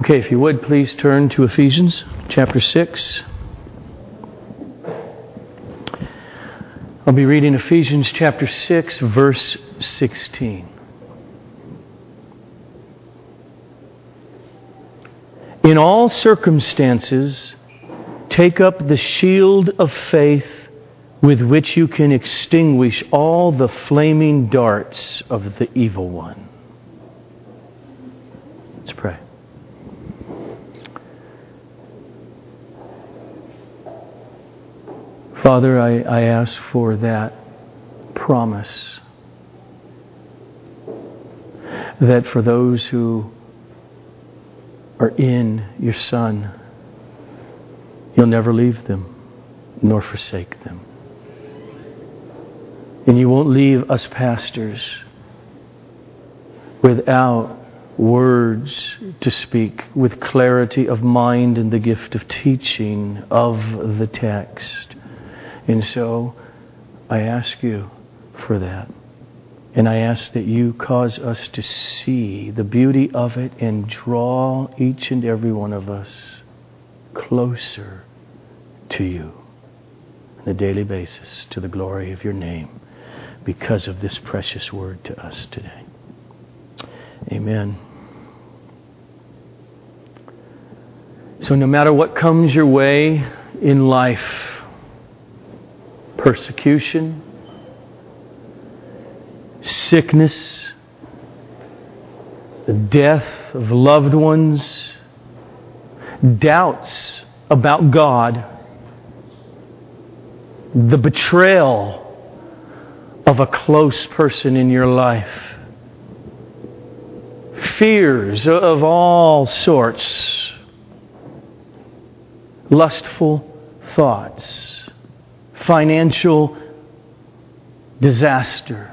Okay, if you would, please turn to Ephesians chapter 6. I'll be reading Ephesians chapter 6, verse 16. In all circumstances, take up the shield of faith with which you can extinguish all the flaming darts of the evil one. Let's pray. Father, I, I ask for that promise that for those who are in your Son, you'll never leave them nor forsake them. And you won't leave us pastors without words to speak, with clarity of mind and the gift of teaching of the text. And so I ask you for that. And I ask that you cause us to see the beauty of it and draw each and every one of us closer to you on a daily basis to the glory of your name because of this precious word to us today. Amen. So, no matter what comes your way in life, persecution, sickness, the death of loved ones, doubts about God, the betrayal of a close person in your life, fears of all sorts, lustful thoughts financial disaster.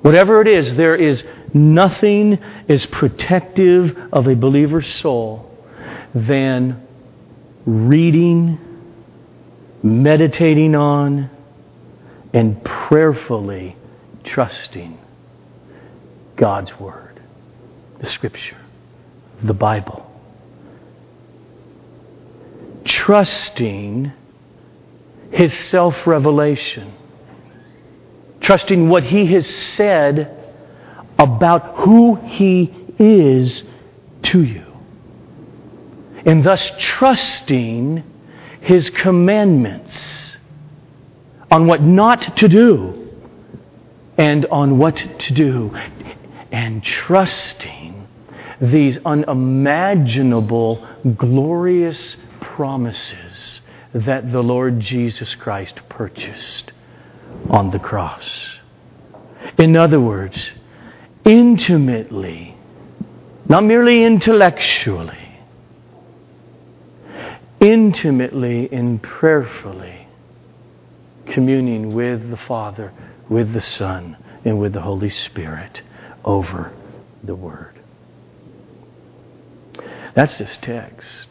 Whatever it is, there is nothing as protective of a believer's soul than reading, meditating on, and prayerfully trusting God's Word, the Scripture, the Bible. Trusting his self revelation, trusting what he has said about who he is to you, and thus trusting his commandments on what not to do and on what to do, and trusting these unimaginable, glorious promises that the Lord Jesus Christ purchased on the cross. In other words, intimately, not merely intellectually, intimately and prayerfully communing with the Father, with the Son, and with the Holy Spirit over the Word. That's this text.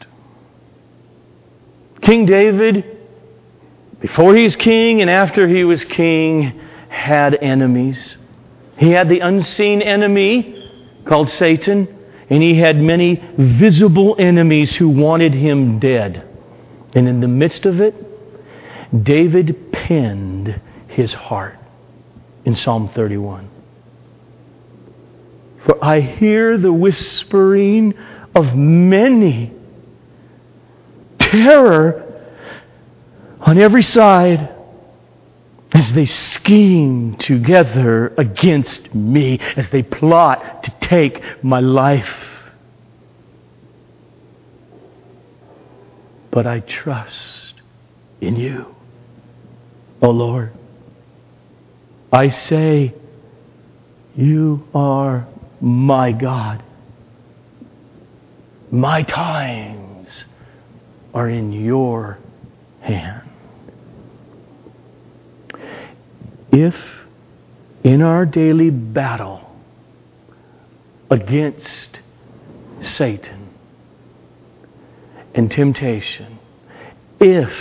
King David, before he was king and after he was king, had enemies. He had the unseen enemy called Satan, and he had many visible enemies who wanted him dead. And in the midst of it, David penned his heart in Psalm 31. For I hear the whispering of many terror on every side as they scheme together against me, as they plot to take my life. But I trust in you, O oh Lord. I say, You are my God. My time are in your hand. If in our daily battle against Satan and temptation, if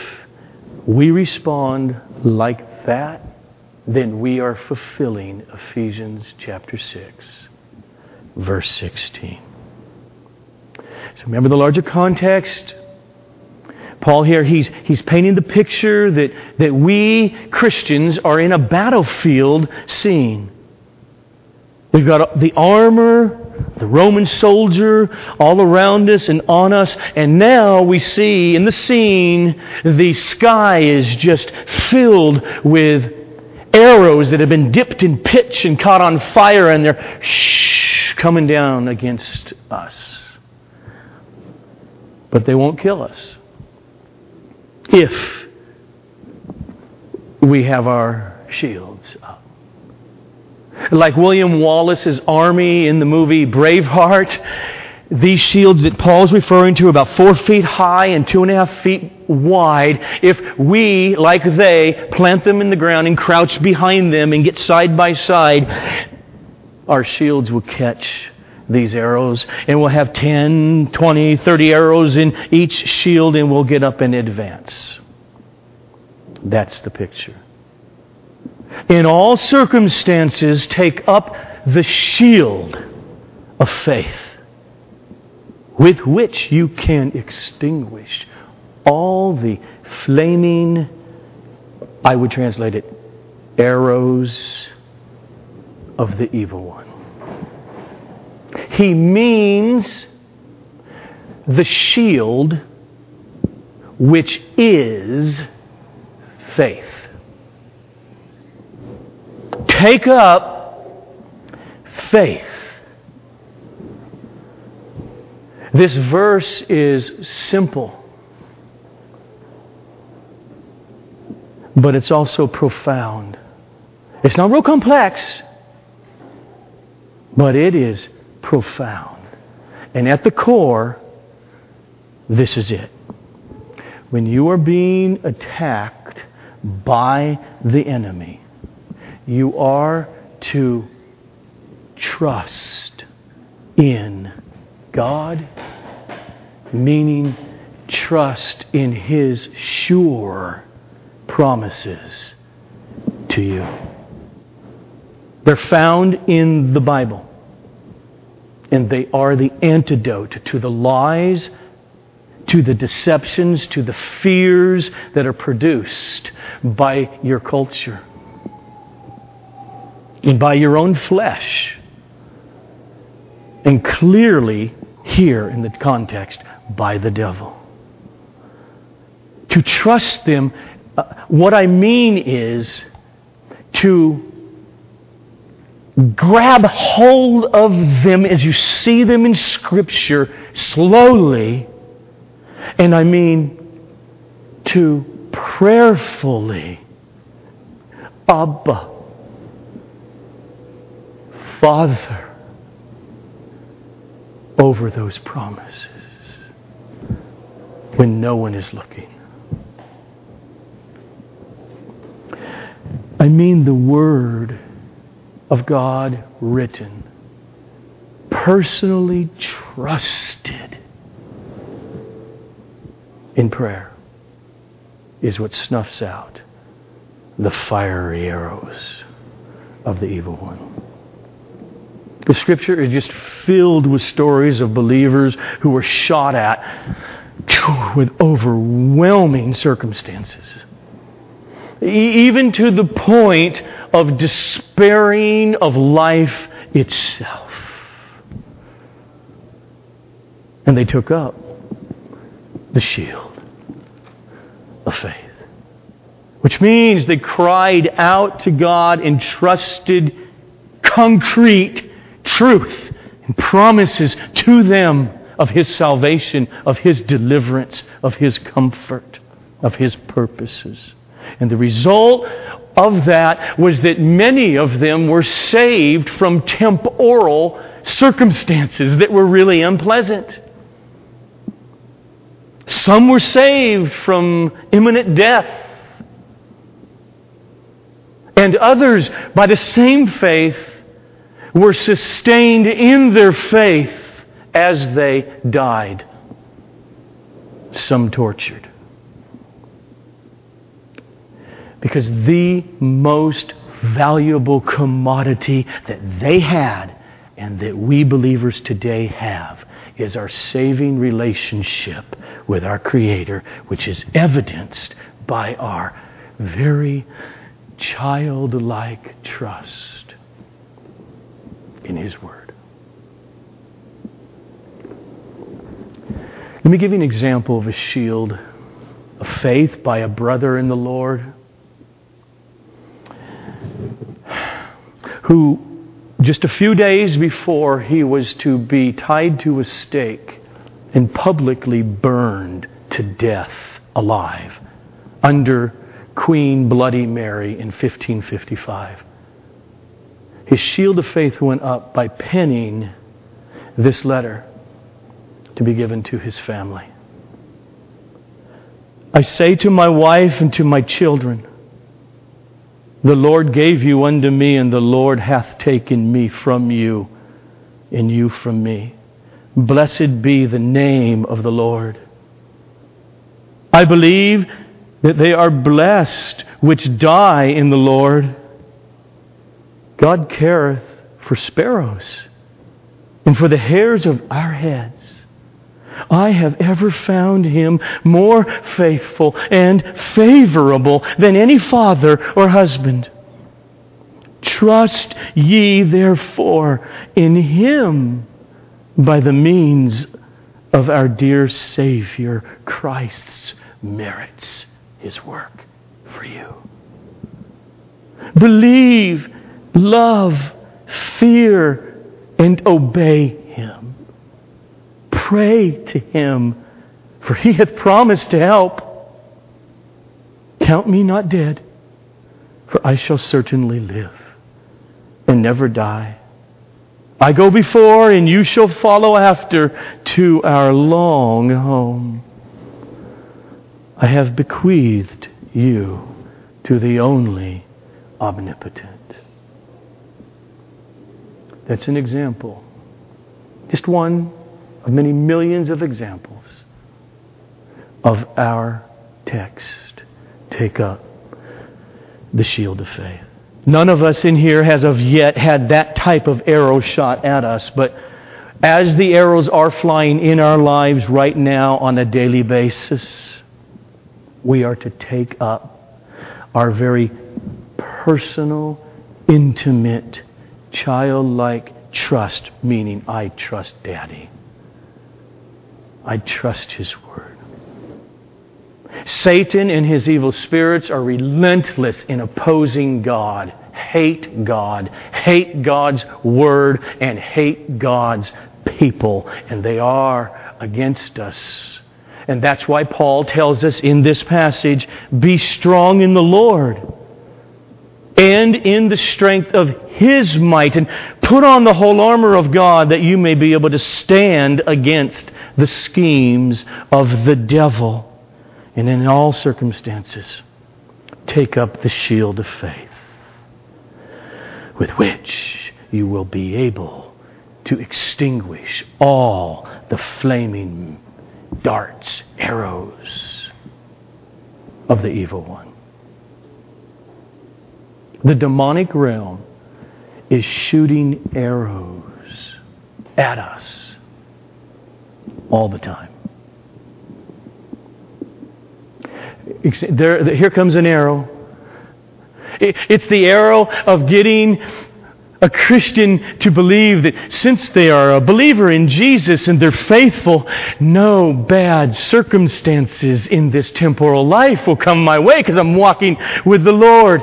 we respond like that, then we are fulfilling Ephesians chapter 6, verse 16. So Remember the larger context? Paul here, he's, he's painting the picture that, that we Christians are in a battlefield scene. We've got the armor, the Roman soldier all around us and on us, and now we see in the scene the sky is just filled with arrows that have been dipped in pitch and caught on fire, and they're shh, coming down against us. But they won't kill us if we have our shields up. Like William Wallace's army in the movie Braveheart, these shields that Paul's referring to, about four feet high and two and a half feet wide, if we, like they, plant them in the ground and crouch behind them and get side by side, our shields will catch these arrows and we'll have 10, 20, 30 arrows in each shield and we'll get up and advance. That's the picture. In all circumstances, take up the shield of faith with which you can extinguish all the flaming, I would translate it, arrows of the evil one. He means the shield which is faith. Take up faith. This verse is simple, but it's also profound. It's not real complex, but it is profound. And at the core, this is it. When you are being attacked by the enemy, you are to trust in God, meaning trust in His sure promises to you. They're found in the Bible and they are the antidote to the lies, to the deceptions, to the fears that are produced by your culture and by your own flesh. And clearly, here in the context, by the devil. To trust them, uh, what I mean is to grab hold of them as you see them in Scripture slowly, and I mean to prayerfully. Abba, Father, over those promises when no one is looking. I mean the Word of God written, personally trusted in prayer, is what snuffs out the fiery arrows of the evil one. The scripture is just filled with stories of believers who were shot at with overwhelming circumstances even to the point of despairing of life itself. And they took up the shield of faith, which means they cried out to God and trusted concrete truth and promises to them of His salvation, of His deliverance, of His comfort, of His purposes. And the result of that was that many of them were saved from temporal circumstances that were really unpleasant. Some were saved from imminent death. And others, by the same faith, were sustained in their faith as they died. Some tortured. Because the most valuable commodity that they had and that we believers today have is our saving relationship with our Creator, which is evidenced by our very childlike trust in His Word. Let me give you an example of a shield of faith by a brother in the Lord who, just a few days before he was to be tied to a stake and publicly burned to death alive under Queen Bloody Mary in 1555. His shield of faith went up by penning this letter to be given to his family. I say to my wife and to my children, The Lord gave you unto me, and the Lord hath taken me from you, and you from me. Blessed be the name of the Lord. I believe that they are blessed which die in the Lord. God careth for sparrows and for the hairs of our heads. I have ever found him more faithful and favorable than any father or husband. Trust ye therefore in him by the means of our dear Savior Christ's merits, his work for you. Believe, love, fear, and obey. Pray to him, for he hath promised to help. Count me not dead, for I shall certainly live and never die. I go before, and you shall follow after to our long home. I have bequeathed you to the only omnipotent. That's an example. Just one of many millions of examples of our text. Take up the shield of faith. None of us in here has of yet had that type of arrow shot at us, but as the arrows are flying in our lives right now on a daily basis, we are to take up our very personal, intimate, childlike trust, meaning I trust Daddy. I trust His Word. Satan and his evil spirits are relentless in opposing God, hate God, hate God's Word, and hate God's people. And they are against us. And that's why Paul tells us in this passage be strong in the Lord and in the strength of His might, and put on the whole armor of God that you may be able to stand against the schemes of the devil. And in all circumstances, take up the shield of faith, with which you will be able to extinguish all the flaming darts, arrows of the evil one. The demonic realm is shooting arrows at us all the time. There, here comes an arrow. It's the arrow of getting a Christian to believe that since they are a believer in Jesus and they're faithful, no bad circumstances in this temporal life will come my way because I'm walking with the Lord.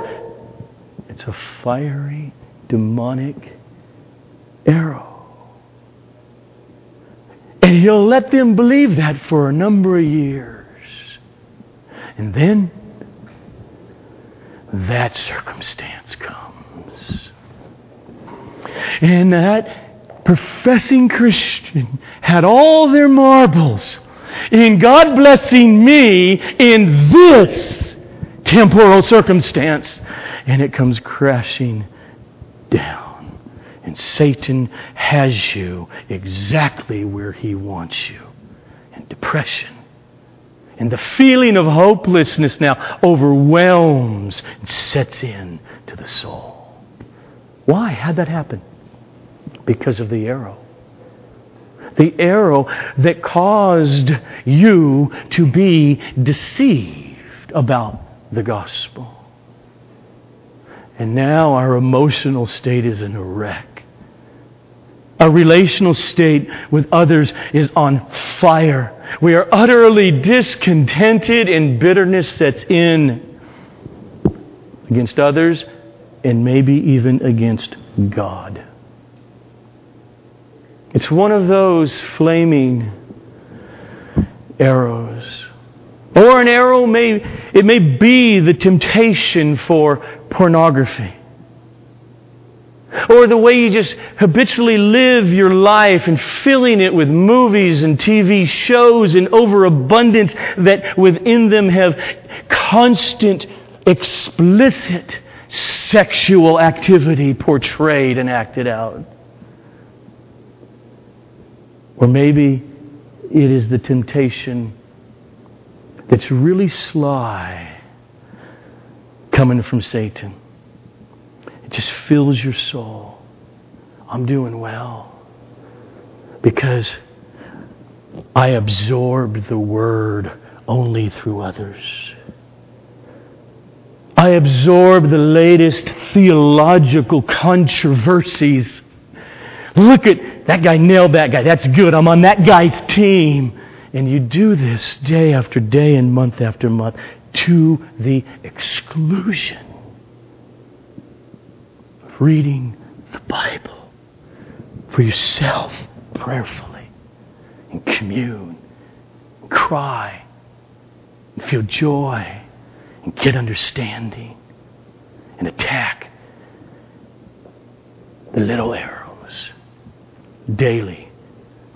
It's a fiery, demonic arrow. And he'll let them believe that for a number of years. And then that circumstance comes. And that professing Christian had all their marbles in God blessing me in this temporal circumstance. And it comes crashing down. And Satan has you exactly where he wants you in depression. And the feeling of hopelessness now overwhelms and sets in to the soul. Why? How'd that happen? Because of the arrow. The arrow that caused you to be deceived about the gospel. And now our emotional state is in a wreck. Our relational state with others is on fire. We are utterly discontented and bitterness sets in against others and maybe even against God. It's one of those flaming arrows. Or an arrow may it may be the temptation for pornography. Or the way you just habitually live your life and filling it with movies and TV shows and overabundance that within them have constant, explicit sexual activity portrayed and acted out. Or maybe it is the temptation that's really sly coming from Satan. Just fills your soul. I'm doing well because I absorbed the word only through others. I absorb the latest theological controversies. Look at that guy nailed that guy. That's good. I'm on that guy's team. And you do this day after day and month after month to the exclusion reading the Bible for yourself prayerfully and commune, and cry, and feel joy, and get understanding, and attack the little arrows daily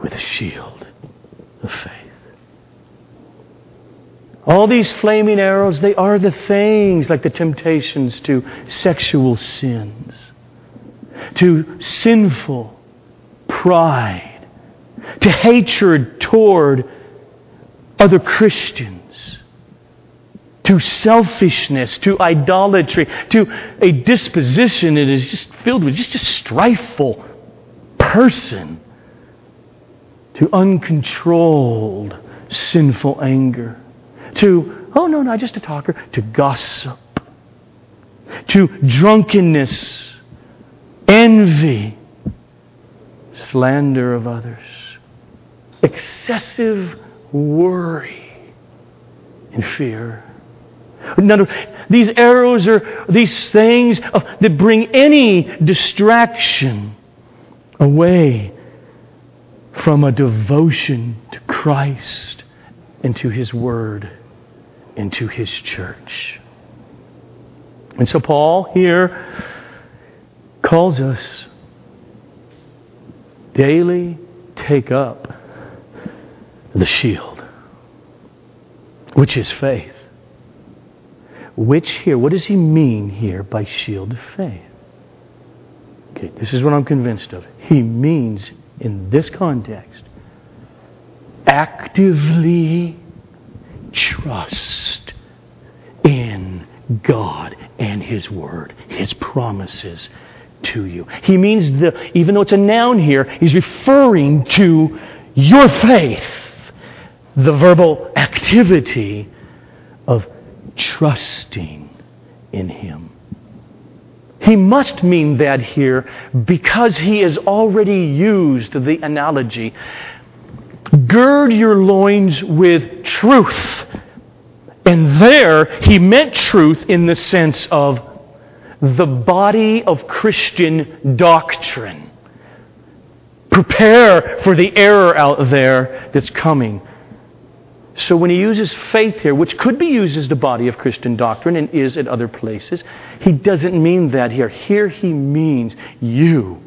with a shield of faith. All these flaming arrows, they are the things like the temptations to sexual sins, to sinful pride, to hatred toward other Christians, to selfishness, to idolatry, to a disposition that is just filled with just a strifeful person, to uncontrolled sinful anger to, oh, no, not just a talker, to gossip, to drunkenness, envy, slander of others, excessive worry and fear. None of these arrows are these things that bring any distraction away from a devotion to Christ and to His Word into his church. And so Paul here calls us daily take up the shield, which is faith. Which here, what does he mean here by shield of faith? Okay, this is what I'm convinced of. He means, in this context, actively trust in God and His Word, His promises to you. He means the, even though it's a noun here, he's referring to your faith, the verbal activity of trusting in Him. He must mean that here because he has already used the analogy Gird your loins with truth. And there, he meant truth in the sense of the body of Christian doctrine. Prepare for the error out there that's coming. So when he uses faith here, which could be used as the body of Christian doctrine and is at other places, he doesn't mean that here. Here he means you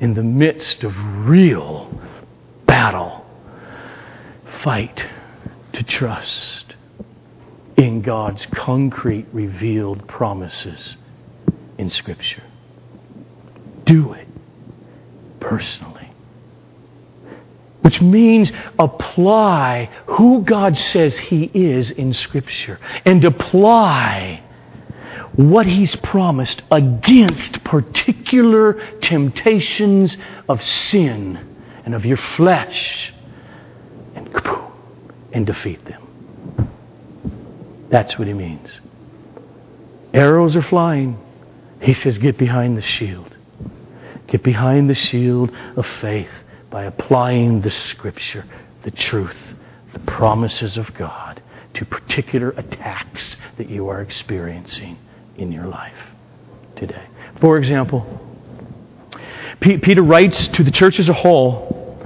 in the midst of real battle. Fight to trust in God's concrete, revealed promises in Scripture. Do it personally. Which means apply who God says He is in Scripture and apply what He's promised against particular temptations of sin and of your flesh and, and defeat them. That's what He means. Arrows are flying. He says, Get behind the shield. Get behind the shield of faith by applying the Scripture, the truth, the promises of God to particular attacks that you are experiencing in your life today. For example, Peter writes to the church as a whole,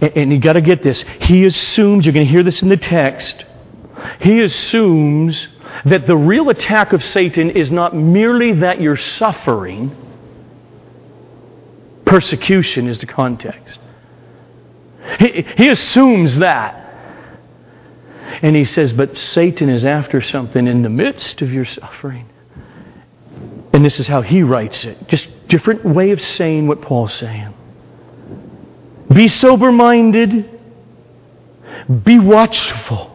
and you got to get this. He assumes, you're going to hear this in the text, he assumes that the real attack of Satan is not merely that you're suffering, persecution is the context. He, he assumes that. And he says, but Satan is after something in the midst of your suffering. And this is how he writes it. Just different way of saying what Paul's saying. Be sober minded. Be watchful.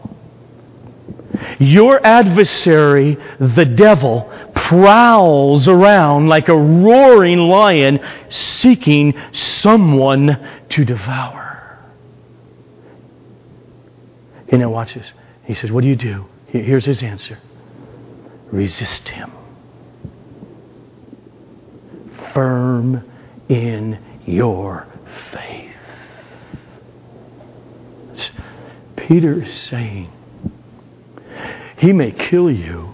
Your adversary, the devil, prowls around like a roaring lion seeking someone to devour. Okay, now watch this. He says, What do you do? Here's his answer resist him. Firm in your faith. Peter is saying, he may kill you.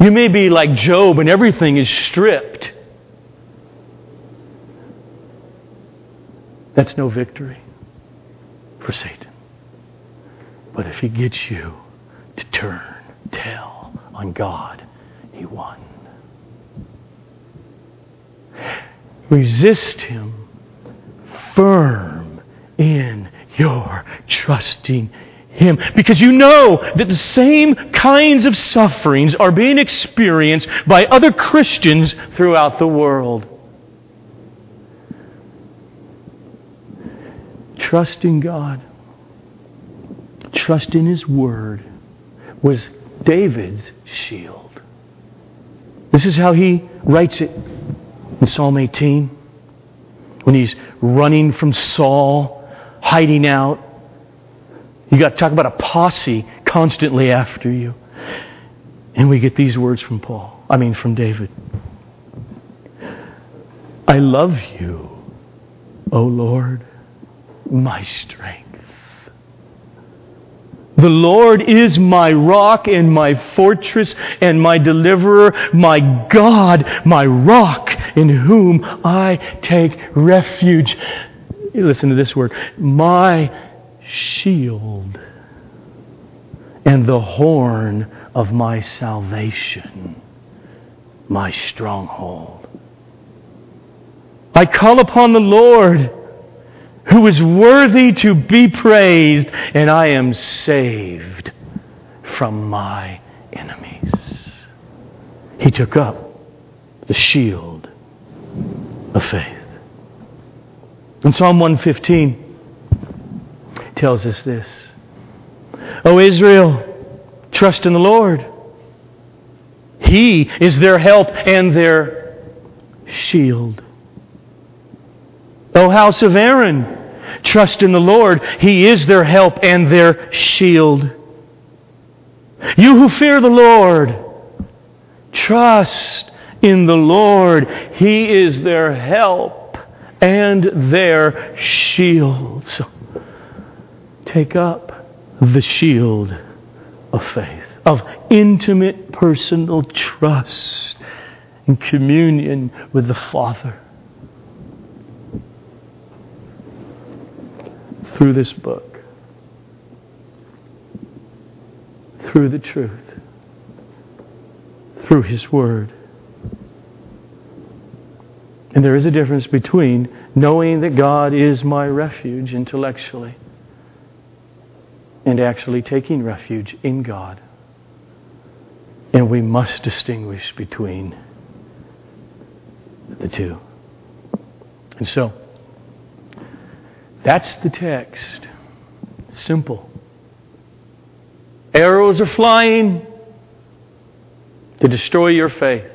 You may be like Job and everything is stripped. That's no victory for Satan. But if he gets you to turn tail on God, he won. Resist him firm in your trusting him. Because you know that the same kinds of sufferings are being experienced by other Christians throughout the world. Trust in God, trust in His Word was David's shield. This is how he writes it in Psalm 18 when he's running from Saul, hiding out you got to talk about a posse constantly after you. And we get these words from Paul, I mean, from David. I love you, O Lord, my strength. The Lord is my rock and my fortress and my deliverer, my God, my rock in whom I take refuge. Listen to this word. My shield and the horn of my salvation, my stronghold. I call upon the Lord who is worthy to be praised, and I am saved from my enemies. He took up the shield of faith. And Psalm 115, tells us this. O Israel, trust in the Lord. He is their help and their shield. O house of Aaron, trust in the Lord. He is their help and their shield. You who fear the Lord, trust in the Lord. He is their help and their shield. So, take up the shield of faith, of intimate personal trust and communion with the Father. Through this book, through the truth, through His Word. And there is a difference between knowing that God is my refuge intellectually and actually taking refuge in God. And we must distinguish between the two. And so, that's the text. Simple. Arrows are flying to destroy your faith,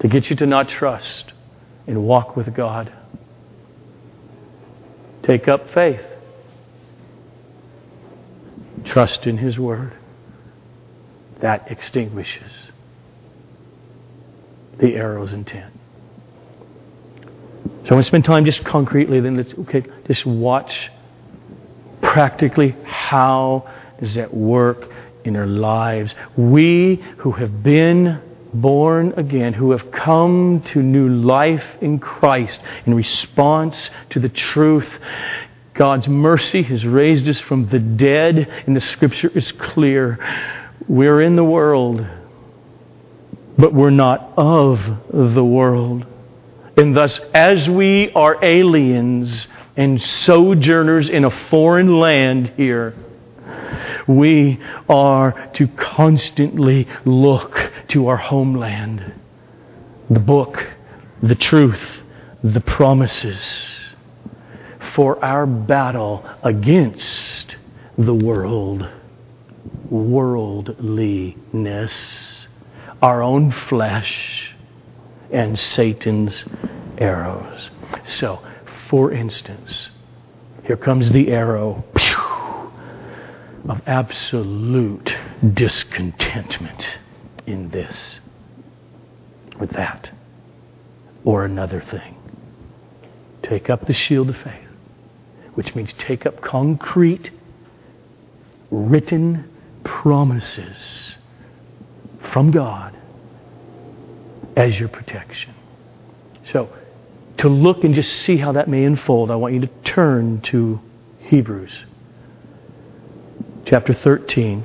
to get you to not trust and walk with God. Take up faith. Trust in His Word. That extinguishes the arrow's intent. So I want to spend time just concretely, then let's okay, just watch practically how does that work in our lives. We who have been born again, who have come to new life in Christ in response to the truth. God's mercy has raised us from the dead, and the scripture is clear. We're in the world, but we're not of the world. And thus, as we are aliens and sojourners in a foreign land here, we are to constantly look to our homeland, the book, the truth, the promises for our battle against the world, worldliness, our own flesh, and Satan's arrows. So, for instance, here comes the arrow of absolute discontentment in this or that or another thing. Take up the shield of faith, which means take up concrete, written promises from God as your protection. So, to look and just see how that may unfold, I want you to turn to Hebrews chapter 13,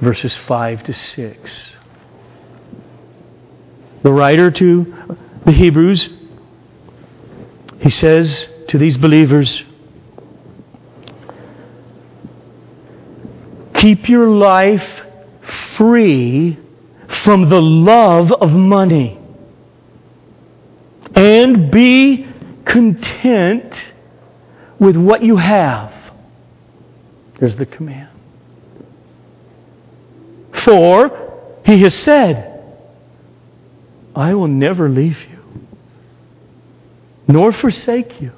verses 5 to 6. The writer to the Hebrews, he says to these believers, Keep your life free from the love of money and be content with what you have. There's the command. For he has said, I will never leave you, nor forsake you.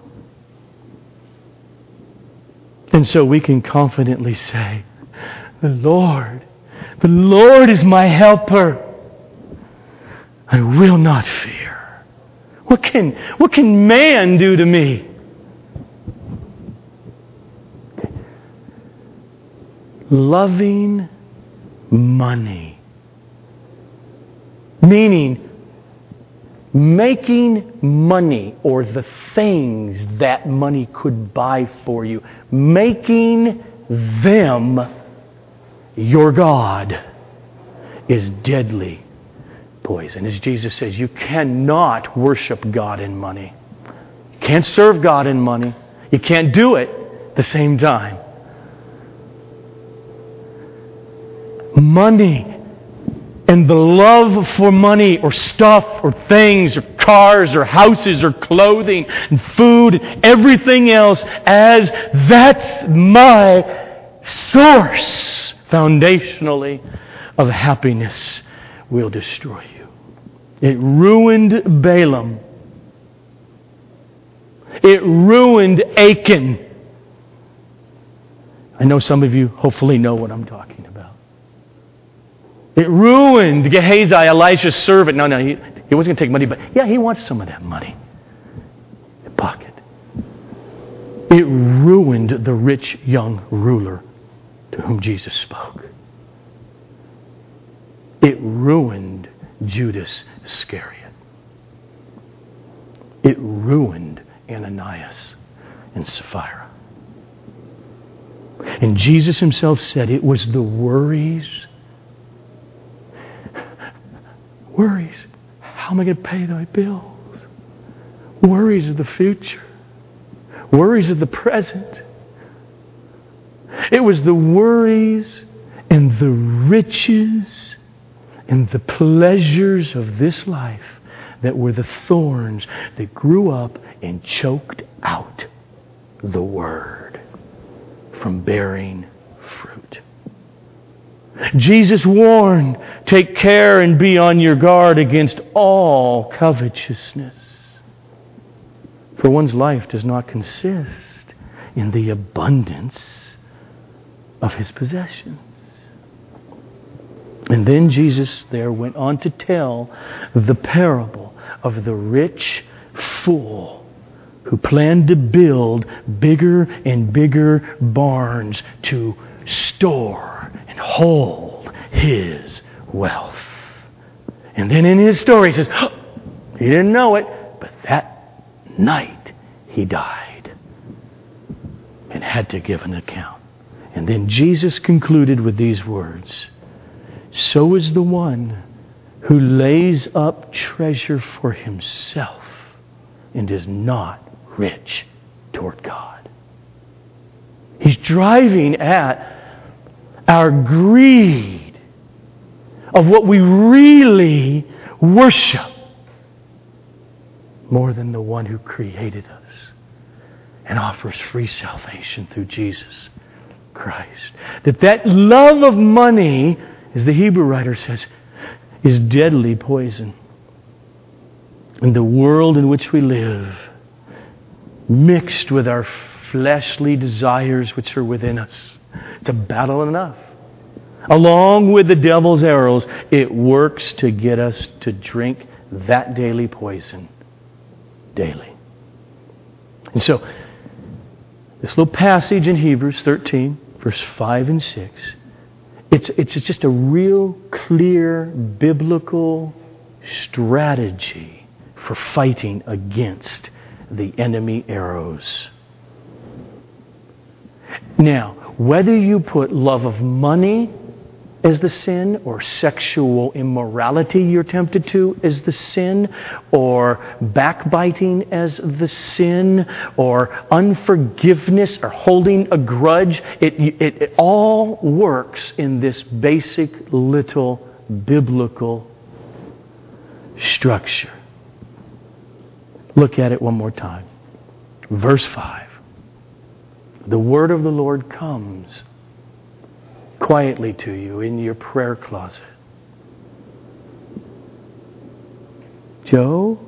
And so we can confidently say, The Lord, the Lord is my helper. I will not fear. What can, what can man do to me? loving money. Meaning, making money or the things that money could buy for you, making them your God is deadly poison. As Jesus says, you cannot worship God in money. You can't serve God in money. You can't do it at the same time. money and the love for money or stuff or things or cars or houses or clothing and food and everything else as that's my source foundationally of happiness will destroy you. It ruined Balaam. It ruined Achan. I know some of you hopefully know what I'm talking about. It ruined Gehazi, Elisha's servant. No, no, he, he wasn't going to take money, but yeah, he wants some of that money. In pocket. It ruined the rich young ruler to whom Jesus spoke. It ruined Judas Iscariot. It ruined Ananias and Sapphira. And Jesus himself said it was the worries Worries. How am I going to pay my bills? Worries of the future. Worries of the present. It was the worries and the riches and the pleasures of this life that were the thorns that grew up and choked out the Word from bearing fruit. Jesus warned, take care and be on your guard against all covetousness. For one's life does not consist in the abundance of his possessions. And then Jesus there went on to tell the parable of the rich fool who planned to build bigger and bigger barns to store and hold his wealth. And then in his story, he says, he didn't know it, but that night he died and had to give an account. And then Jesus concluded with these words So is the one who lays up treasure for himself and is not rich toward God. He's driving at our greed of what we really worship more than the one who created us and offers free salvation through Jesus Christ. That that love of money, as the Hebrew writer says, is deadly poison. In the world in which we live, mixed with our fleshly desires which are within us. It's a battle enough. Along with the devil's arrows, it works to get us to drink that daily poison daily. And so, this little passage in Hebrews 13, verse 5 and 6, it's, it's just a real clear biblical strategy for fighting against the enemy arrows. Now, whether you put love of money as the sin, or sexual immorality you're tempted to as the sin, or backbiting as the sin, or unforgiveness or holding a grudge, it, it, it all works in this basic little biblical structure. Look at it one more time. Verse 5. The word of the Lord comes quietly to you in your prayer closet. Joe,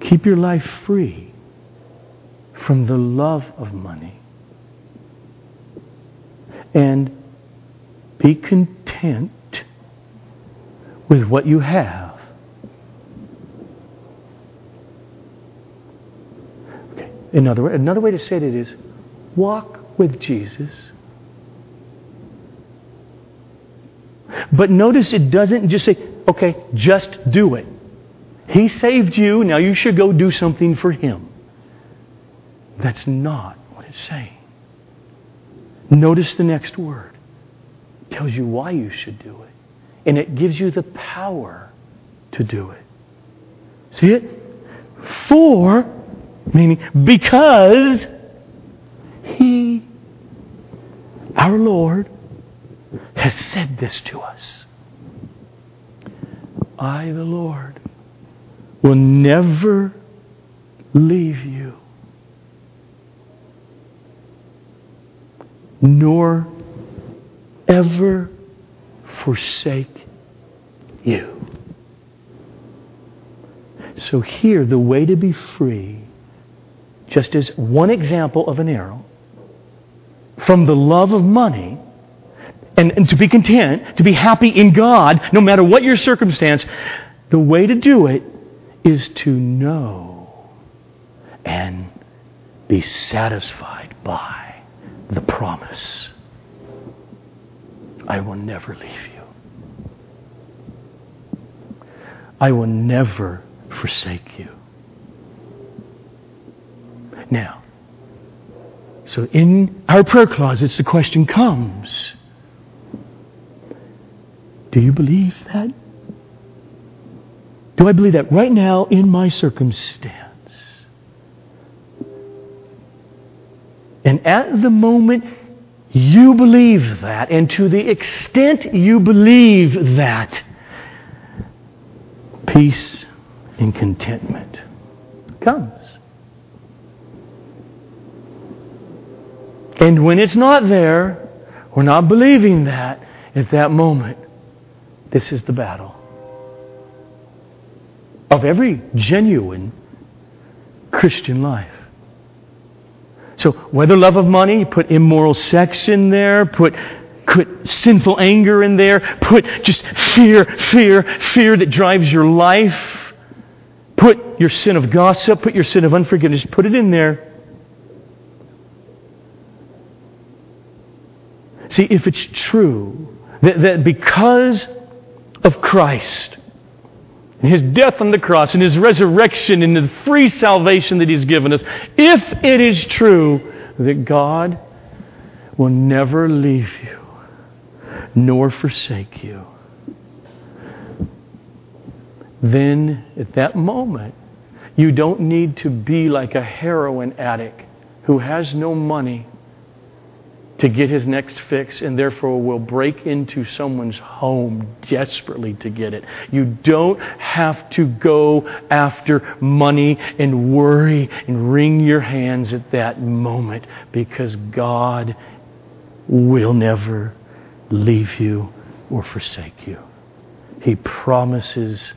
keep your life free from the love of money and be content with what you have Another, another way to say it is walk with Jesus. But notice it doesn't just say, okay, just do it. He saved you, now you should go do something for Him. That's not what it's saying. Notice the next word. It tells you why you should do it. And it gives you the power to do it. See it? For Meaning, because He, our Lord, has said this to us. I, the Lord, will never leave you, nor ever forsake you. So, here, the way to be free just as one example of an arrow, from the love of money, and, and to be content, to be happy in God, no matter what your circumstance, the way to do it is to know and be satisfied by the promise I will never leave you. I will never forsake you. Now, so in our prayer closets, the question comes Do you believe that? Do I believe that right now in my circumstance? And at the moment you believe that, and to the extent you believe that, peace and contentment comes. And when it's not there, we're not believing that at that moment. This is the battle of every genuine Christian life. So, whether love of money, put immoral sex in there, put, put sinful anger in there, put just fear, fear, fear that drives your life, put your sin of gossip, put your sin of unforgiveness, put it in there. See, if it's true that, that because of Christ, and his death on the cross and his resurrection and the free salvation that he's given us, if it is true that God will never leave you nor forsake you, then at that moment, you don't need to be like a heroin addict who has no money to get his next fix and therefore will break into someone's home desperately to get it. You don't have to go after money and worry and wring your hands at that moment because God will never leave you or forsake you. He promises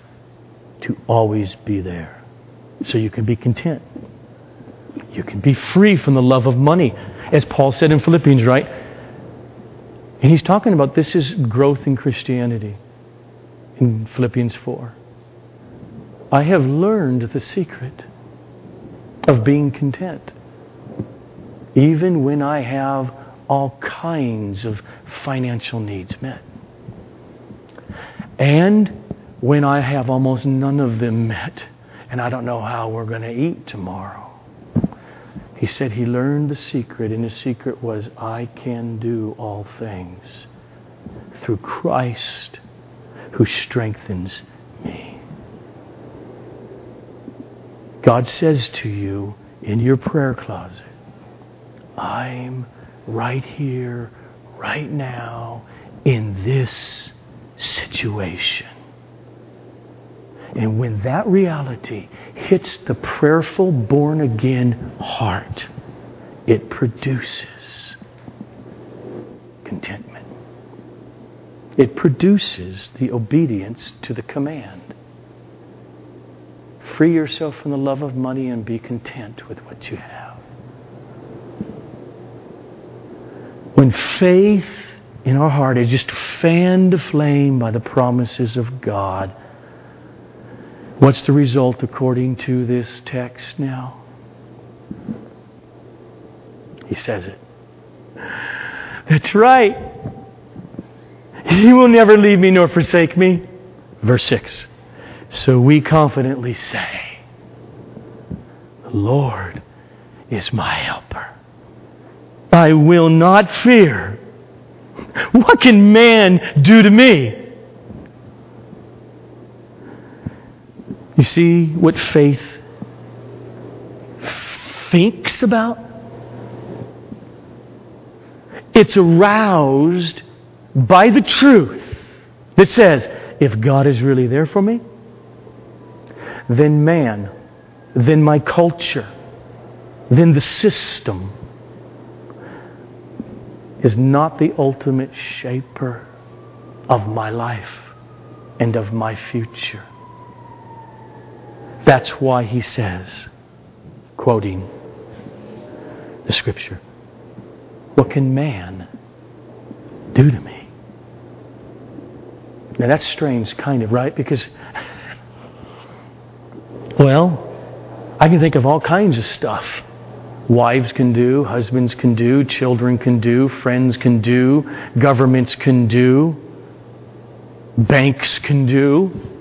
to always be there so you can be content. You can be free from the love of money as Paul said in Philippians, right? And he's talking about this is growth in Christianity in Philippians 4. I have learned the secret of being content, even when I have all kinds of financial needs met. And when I have almost none of them met, and I don't know how we're going to eat tomorrow. He said he learned the secret, and his secret was, I can do all things through Christ who strengthens me. God says to you in your prayer closet, I'm right here, right now, in this situation. And when that reality hits the prayerful, born again heart, it produces contentment. It produces the obedience to the command. Free yourself from the love of money and be content with what you have. When faith in our heart is just fanned aflame by the promises of God, What's the result according to this text now? He says it. That's right. He will never leave me nor forsake me. Verse 6. So we confidently say, The Lord is my helper. I will not fear. What can man do to me? You see what faith thinks about? It's aroused by the truth that says, if God is really there for me, then man, then my culture, then the system is not the ultimate shaper of my life and of my future. That's why he says, quoting the scripture, What can man do to me? Now that's strange, kind of, right? Because, well, I can think of all kinds of stuff. Wives can do, husbands can do, children can do, friends can do, governments can do, banks can do.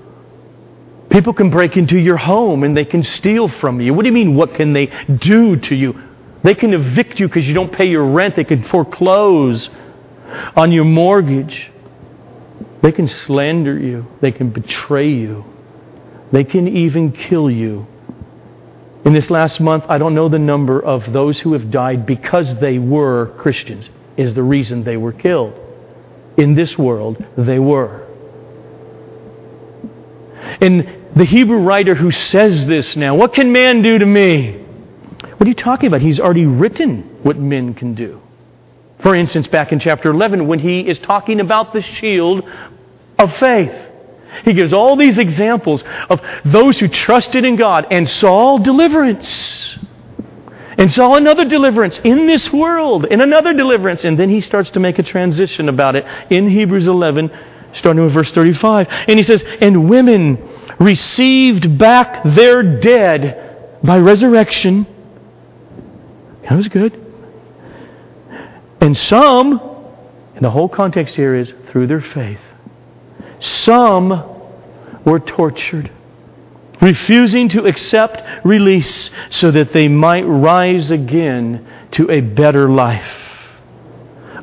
People can break into your home and they can steal from you. What do you mean, what can they do to you? They can evict you because you don't pay your rent. They can foreclose on your mortgage. They can slander you. They can betray you. They can even kill you. In this last month, I don't know the number of those who have died because they were Christians, is the reason they were killed. In this world, they were. And the Hebrew writer who says this now, what can man do to me? What are you talking about? He's already written what men can do. For instance, back in chapter 11, when he is talking about the shield of faith, he gives all these examples of those who trusted in God and saw deliverance. And saw another deliverance in this world, and another deliverance. And then he starts to make a transition about it in Hebrews 11, starting with verse 35. And he says, And women received back their dead by resurrection. That was good. And some, and the whole context here is through their faith, some were tortured, refusing to accept release so that they might rise again to a better life.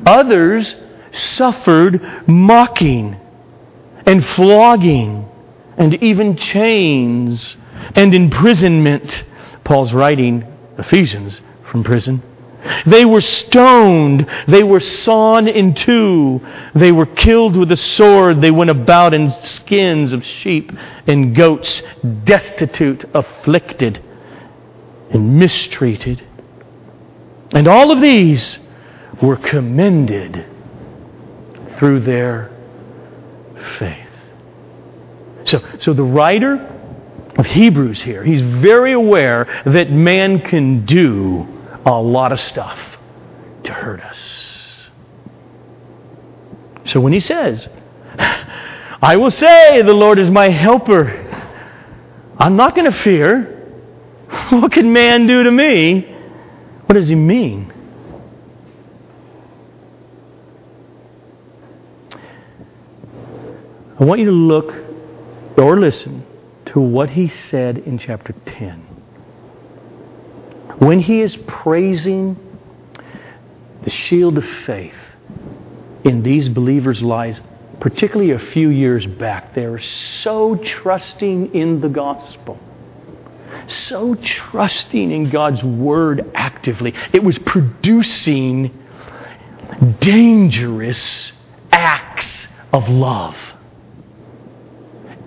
Others suffered mocking and flogging and even chains and imprisonment. Paul's writing Ephesians from prison. They were stoned. They were sawn in two. They were killed with a sword. They went about in skins of sheep and goats, destitute, afflicted, and mistreated. And all of these were commended through their faith. So, so the writer of Hebrews here, he's very aware that man can do a lot of stuff to hurt us. So when he says, I will say, the Lord is my helper, I'm not going to fear. What can man do to me? What does he mean? I want you to look or listen to what he said in chapter 10 when he is praising the shield of faith in these believers' lives, particularly a few years back, they were so trusting in the gospel, so trusting in God's word actively. It was producing dangerous acts of love.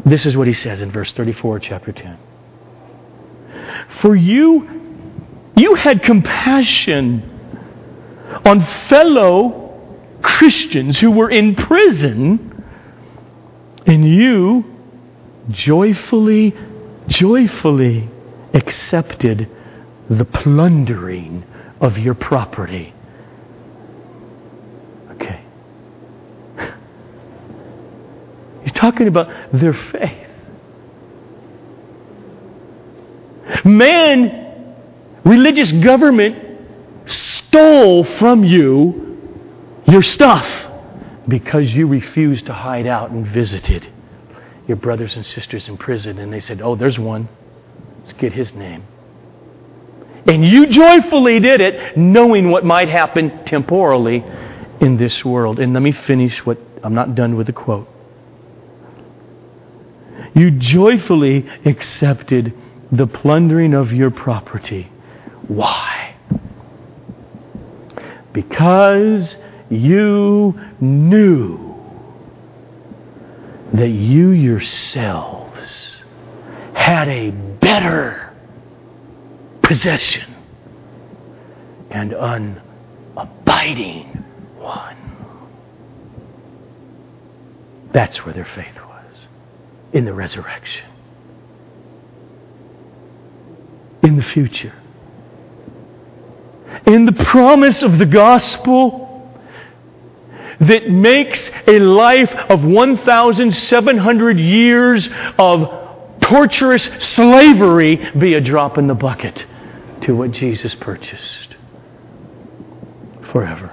This is what he says in verse 34, chapter 10. For you you had compassion on fellow Christians who were in prison, and you joyfully, joyfully accepted the plundering of your property. You're talking about their faith. Man religious government stole from you your stuff because you refused to hide out and visited your brothers and sisters in prison. And they said, Oh, there's one. Let's get his name. And you joyfully did it, knowing what might happen temporally in this world. And let me finish what I'm not done with the quote. You joyfully accepted the plundering of your property why? Because you knew that you yourselves had a better possession and an abiding one. That's where their faith was in the resurrection, in the future in the promise of the gospel that makes a life of 1,700 years of torturous slavery be a drop in the bucket to what Jesus purchased forever.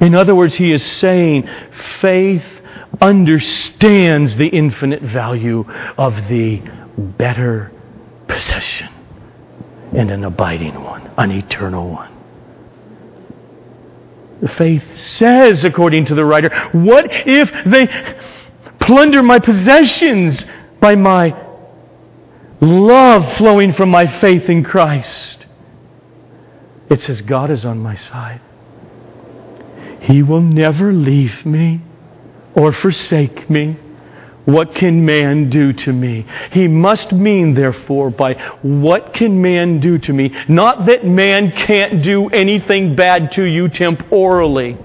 In other words, he is saying faith understands the infinite value of the better possession and an abiding one, an eternal one. The faith says, according to the writer, what if they plunder my possessions by my love flowing from my faith in Christ? It says, God is on my side. He will never leave me or forsake me. What can man do to me? He must mean, therefore, by what can man do to me? Not that man can't do anything bad to you temporally.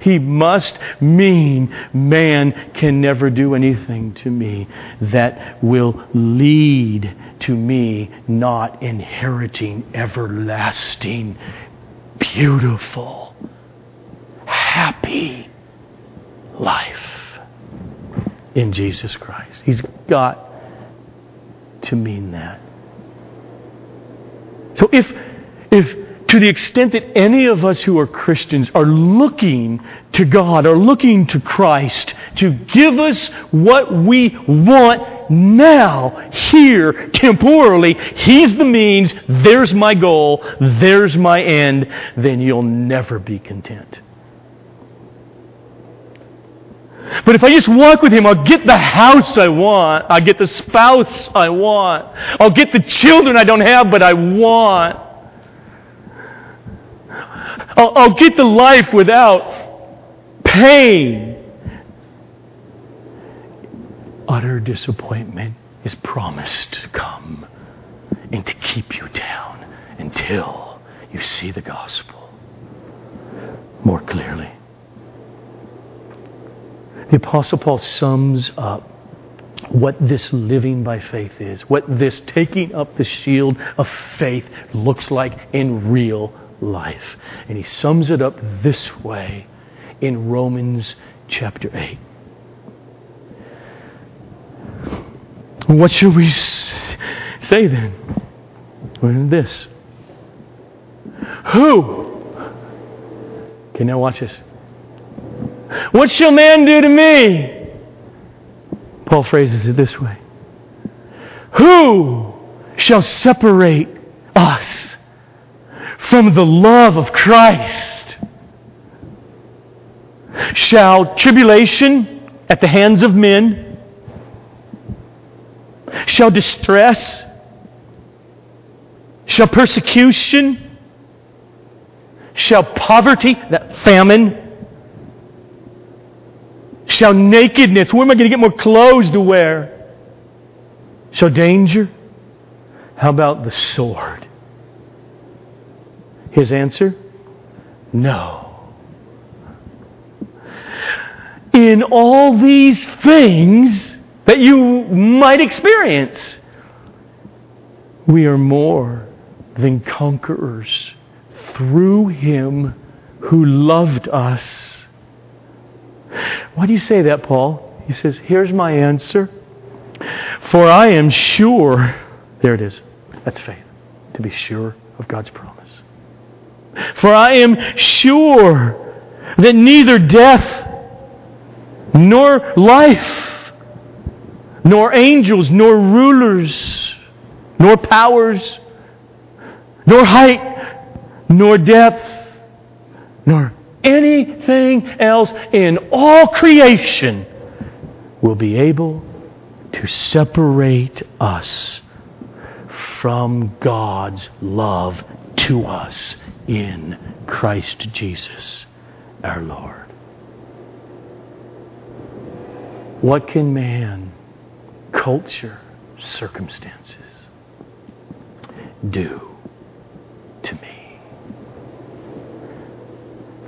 He must mean man can never do anything to me that will lead to me not inheriting everlasting, beautiful, happy life in Jesus Christ. He's got to mean that. So if if to the extent that any of us who are Christians are looking to God, are looking to Christ to give us what we want now, here, temporally, He's the means, there's my goal, there's my end, then you'll never be content. But if I just walk with Him, I'll get the house I want. I'll get the spouse I want. I'll get the children I don't have, but I want. I'll, I'll get the life without pain. Utter disappointment is promised to come and to keep you down until you see the gospel more clearly. The Apostle Paul sums up what this living by faith is, what this taking up the shield of faith looks like in real life. And he sums it up this way in Romans chapter 8. What should we say then? Well, this. Who? Okay, now watch this. What shall man do to me? Paul phrases it this way Who shall separate us from the love of Christ? Shall tribulation at the hands of men? Shall distress? Shall persecution? Shall poverty, that famine? Shall nakedness, where am I going to get more clothes to wear? Shall danger? How about the sword? His answer? No. In all these things that you might experience, we are more than conquerors through Him who loved us. Why do you say that, Paul? He says, Here's my answer. For I am sure, there it is. That's faith, to be sure of God's promise. For I am sure that neither death nor life, nor angels, nor rulers, nor powers, nor height, nor depth, nor anything else in all creation will be able to separate us from God's love to us in Christ Jesus our Lord. What can man, culture, circumstances do to me?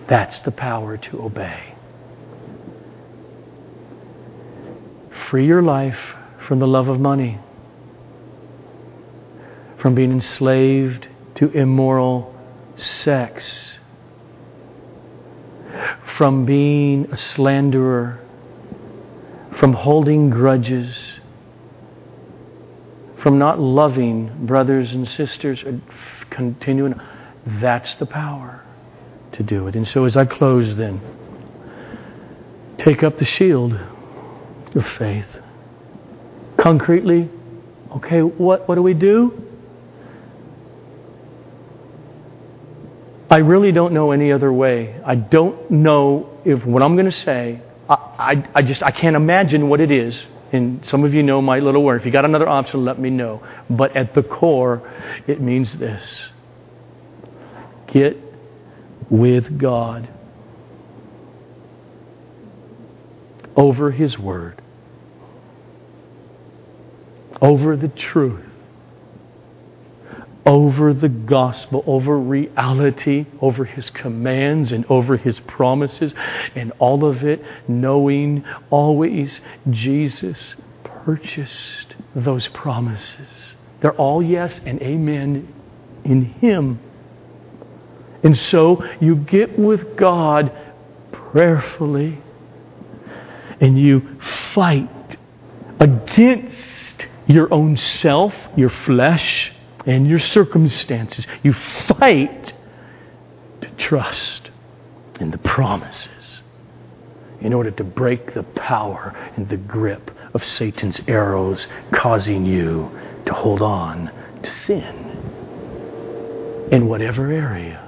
That's the power to obey. Free your life from the love of money, from being enslaved to immoral sex, from being a slanderer, from holding grudges, from not loving brothers and sisters, continuing. That's the power to do it. And so as I close then, take up the shield of faith. Concretely, okay, what, what do we do? I really don't know any other way. I don't know if what I'm going to say, I, I, I, just I can't imagine what it is. And some of you know my little word. If you got another option, let me know. But at the core, it means this get with God over His Word. over the truth, over the gospel, over reality, over His commands and over His promises, and all of it knowing always Jesus purchased those promises. They're all yes and amen in Him. And so you get with God prayerfully and you fight against your own self, your flesh, and your circumstances. You fight to trust in the promises in order to break the power and the grip of Satan's arrows, causing you to hold on to sin in whatever area.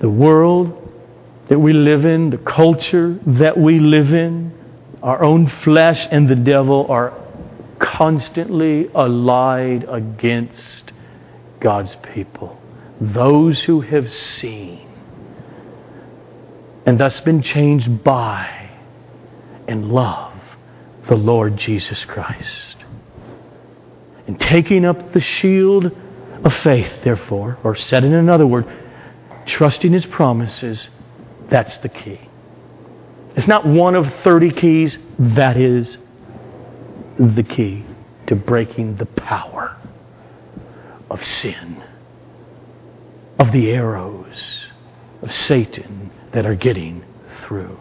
The world that we live in, the culture that we live in, our own flesh and the devil are constantly allied against God's people. Those who have seen and thus been changed by and love the Lord Jesus Christ. And taking up the shield of faith, therefore, or said in another word, trusting His promises, that's the key. It's not one of 30 keys, that is the key to breaking the power of sin, of the arrows of Satan that are getting through.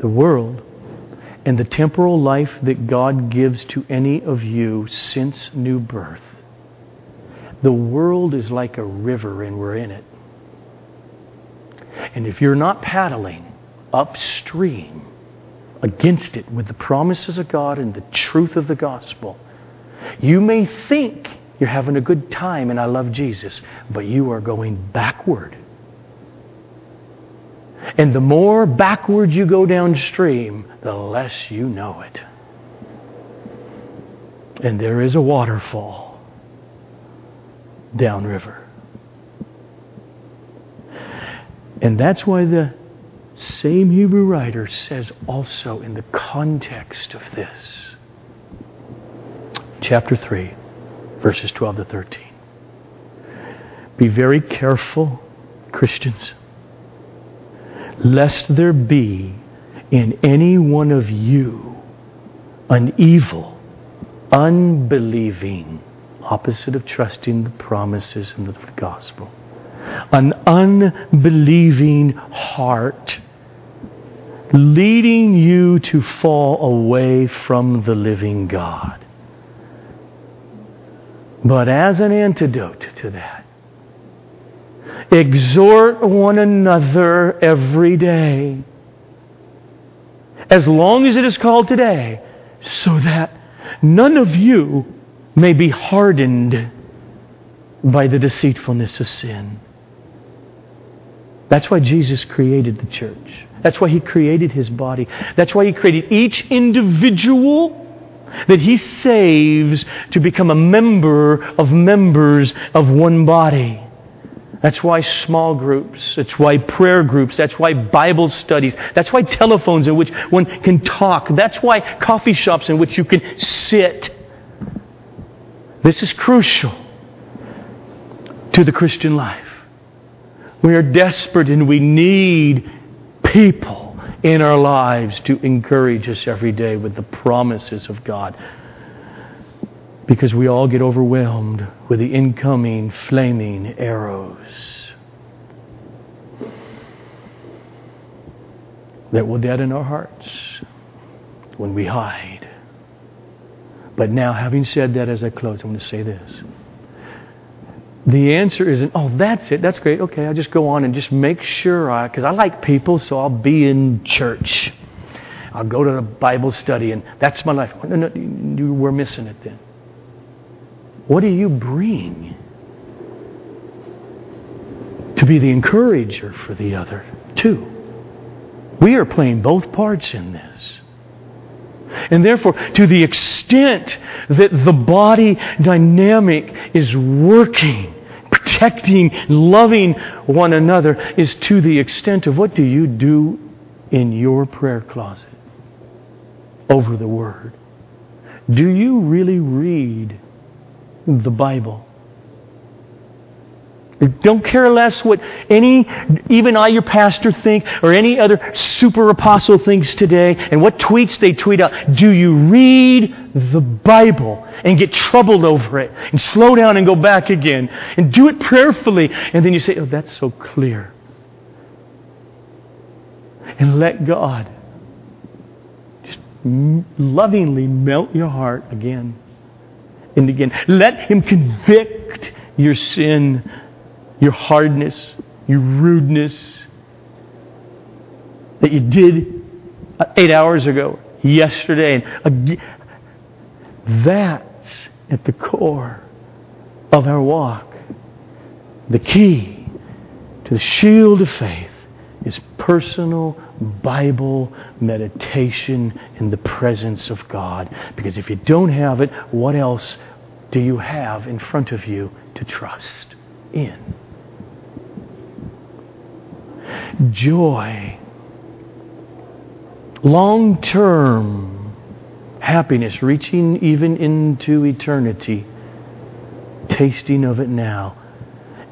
The world and the temporal life that God gives to any of you since new birth. The world is like a river and we're in it. And if you're not paddling upstream against it with the promises of God and the truth of the gospel, you may think you're having a good time and I love Jesus, but you are going backward. And the more backward you go downstream, the less you know it. And there is a waterfall downriver. And that's why the same Hebrew writer says also in the context of this, chapter 3, verses 12 to 13. Be very careful, Christians, lest there be in any one of you an evil, unbelieving, opposite of trusting the promises of the gospel, an unbelieving heart leading you to fall away from the living God. But as an antidote to that, exhort one another every day, as long as it is called today, so that none of you may be hardened by the deceitfulness of sin. That's why Jesus created the church. That's why he created his body. That's why he created each individual that he saves to become a member of members of one body. That's why small groups. That's why prayer groups. That's why Bible studies. That's why telephones in which one can talk. That's why coffee shops in which you can sit. This is crucial to the Christian life. We are desperate and we need people in our lives to encourage us every day with the promises of God. Because we all get overwhelmed with the incoming flaming arrows that will deaden our hearts when we hide. But now, having said that, as I close, I'm going to say this. The answer isn't, oh, that's it. That's great. Okay, I'll just go on and just make sure I, because I like people, so I'll be in church. I'll go to the Bible study, and that's my life. No, no, we're missing it then. What do you bring to be the encourager for the other, too? We are playing both parts in this. And therefore, to the extent that the body dynamic is working, protecting, loving one another, is to the extent of what do you do in your prayer closet over the Word? Do you really read the Bible? Don't care less what any, even I, your pastor, think, or any other super apostle thinks today, and what tweets they tweet out. Do you read the Bible and get troubled over it, and slow down and go back again, and do it prayerfully, and then you say, Oh, that's so clear. And let God just lovingly melt your heart again and again. Let Him convict your sin your hardness, your rudeness that you did uh, eight hours ago, yesterday. And again. that's at the core of our walk. The key to the shield of faith is personal Bible meditation in the presence of God. Because if you don't have it, what else do you have in front of you to trust in? Joy, long term happiness, reaching even into eternity, tasting of it now.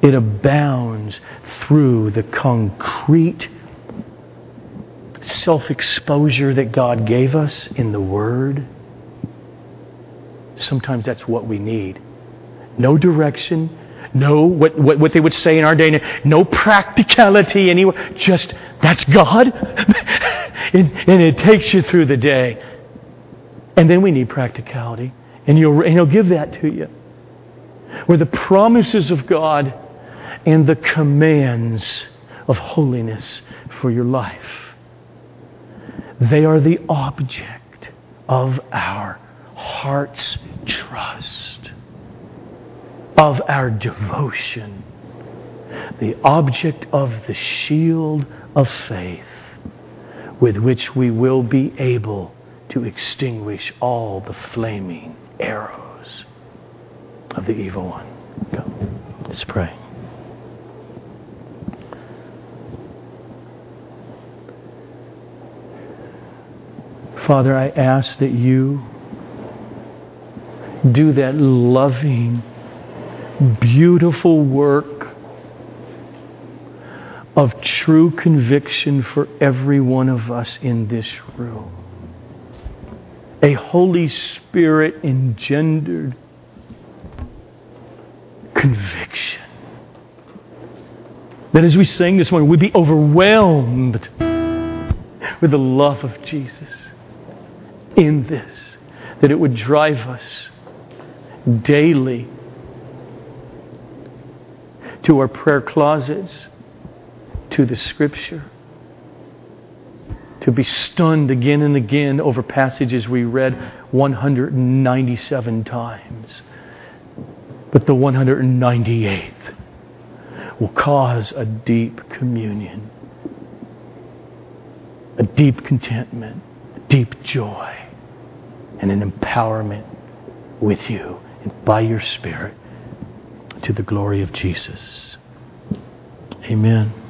It abounds through the concrete self exposure that God gave us in the Word. Sometimes that's what we need. No direction, no, what, what, what they would say in our day, no practicality anywhere. Just, that's God. and, and it takes you through the day. And then we need practicality. And He'll, and he'll give that to you. Where the promises of God and the commands of holiness for your life, they are the object of our heart's trust of our devotion, the object of the shield of faith with which we will be able to extinguish all the flaming arrows of the evil one. Let's pray. Father, I ask that you do that loving beautiful work of true conviction for every one of us in this room. A Holy Spirit engendered conviction. That as we sing this morning, we'd be overwhelmed with the love of Jesus in this, that it would drive us daily to our prayer closets, to the Scripture, to be stunned again and again over passages we read 197 times. But the 198th will cause a deep communion, a deep contentment, a deep joy, and an empowerment with you and by your Spirit to the glory of Jesus. Amen.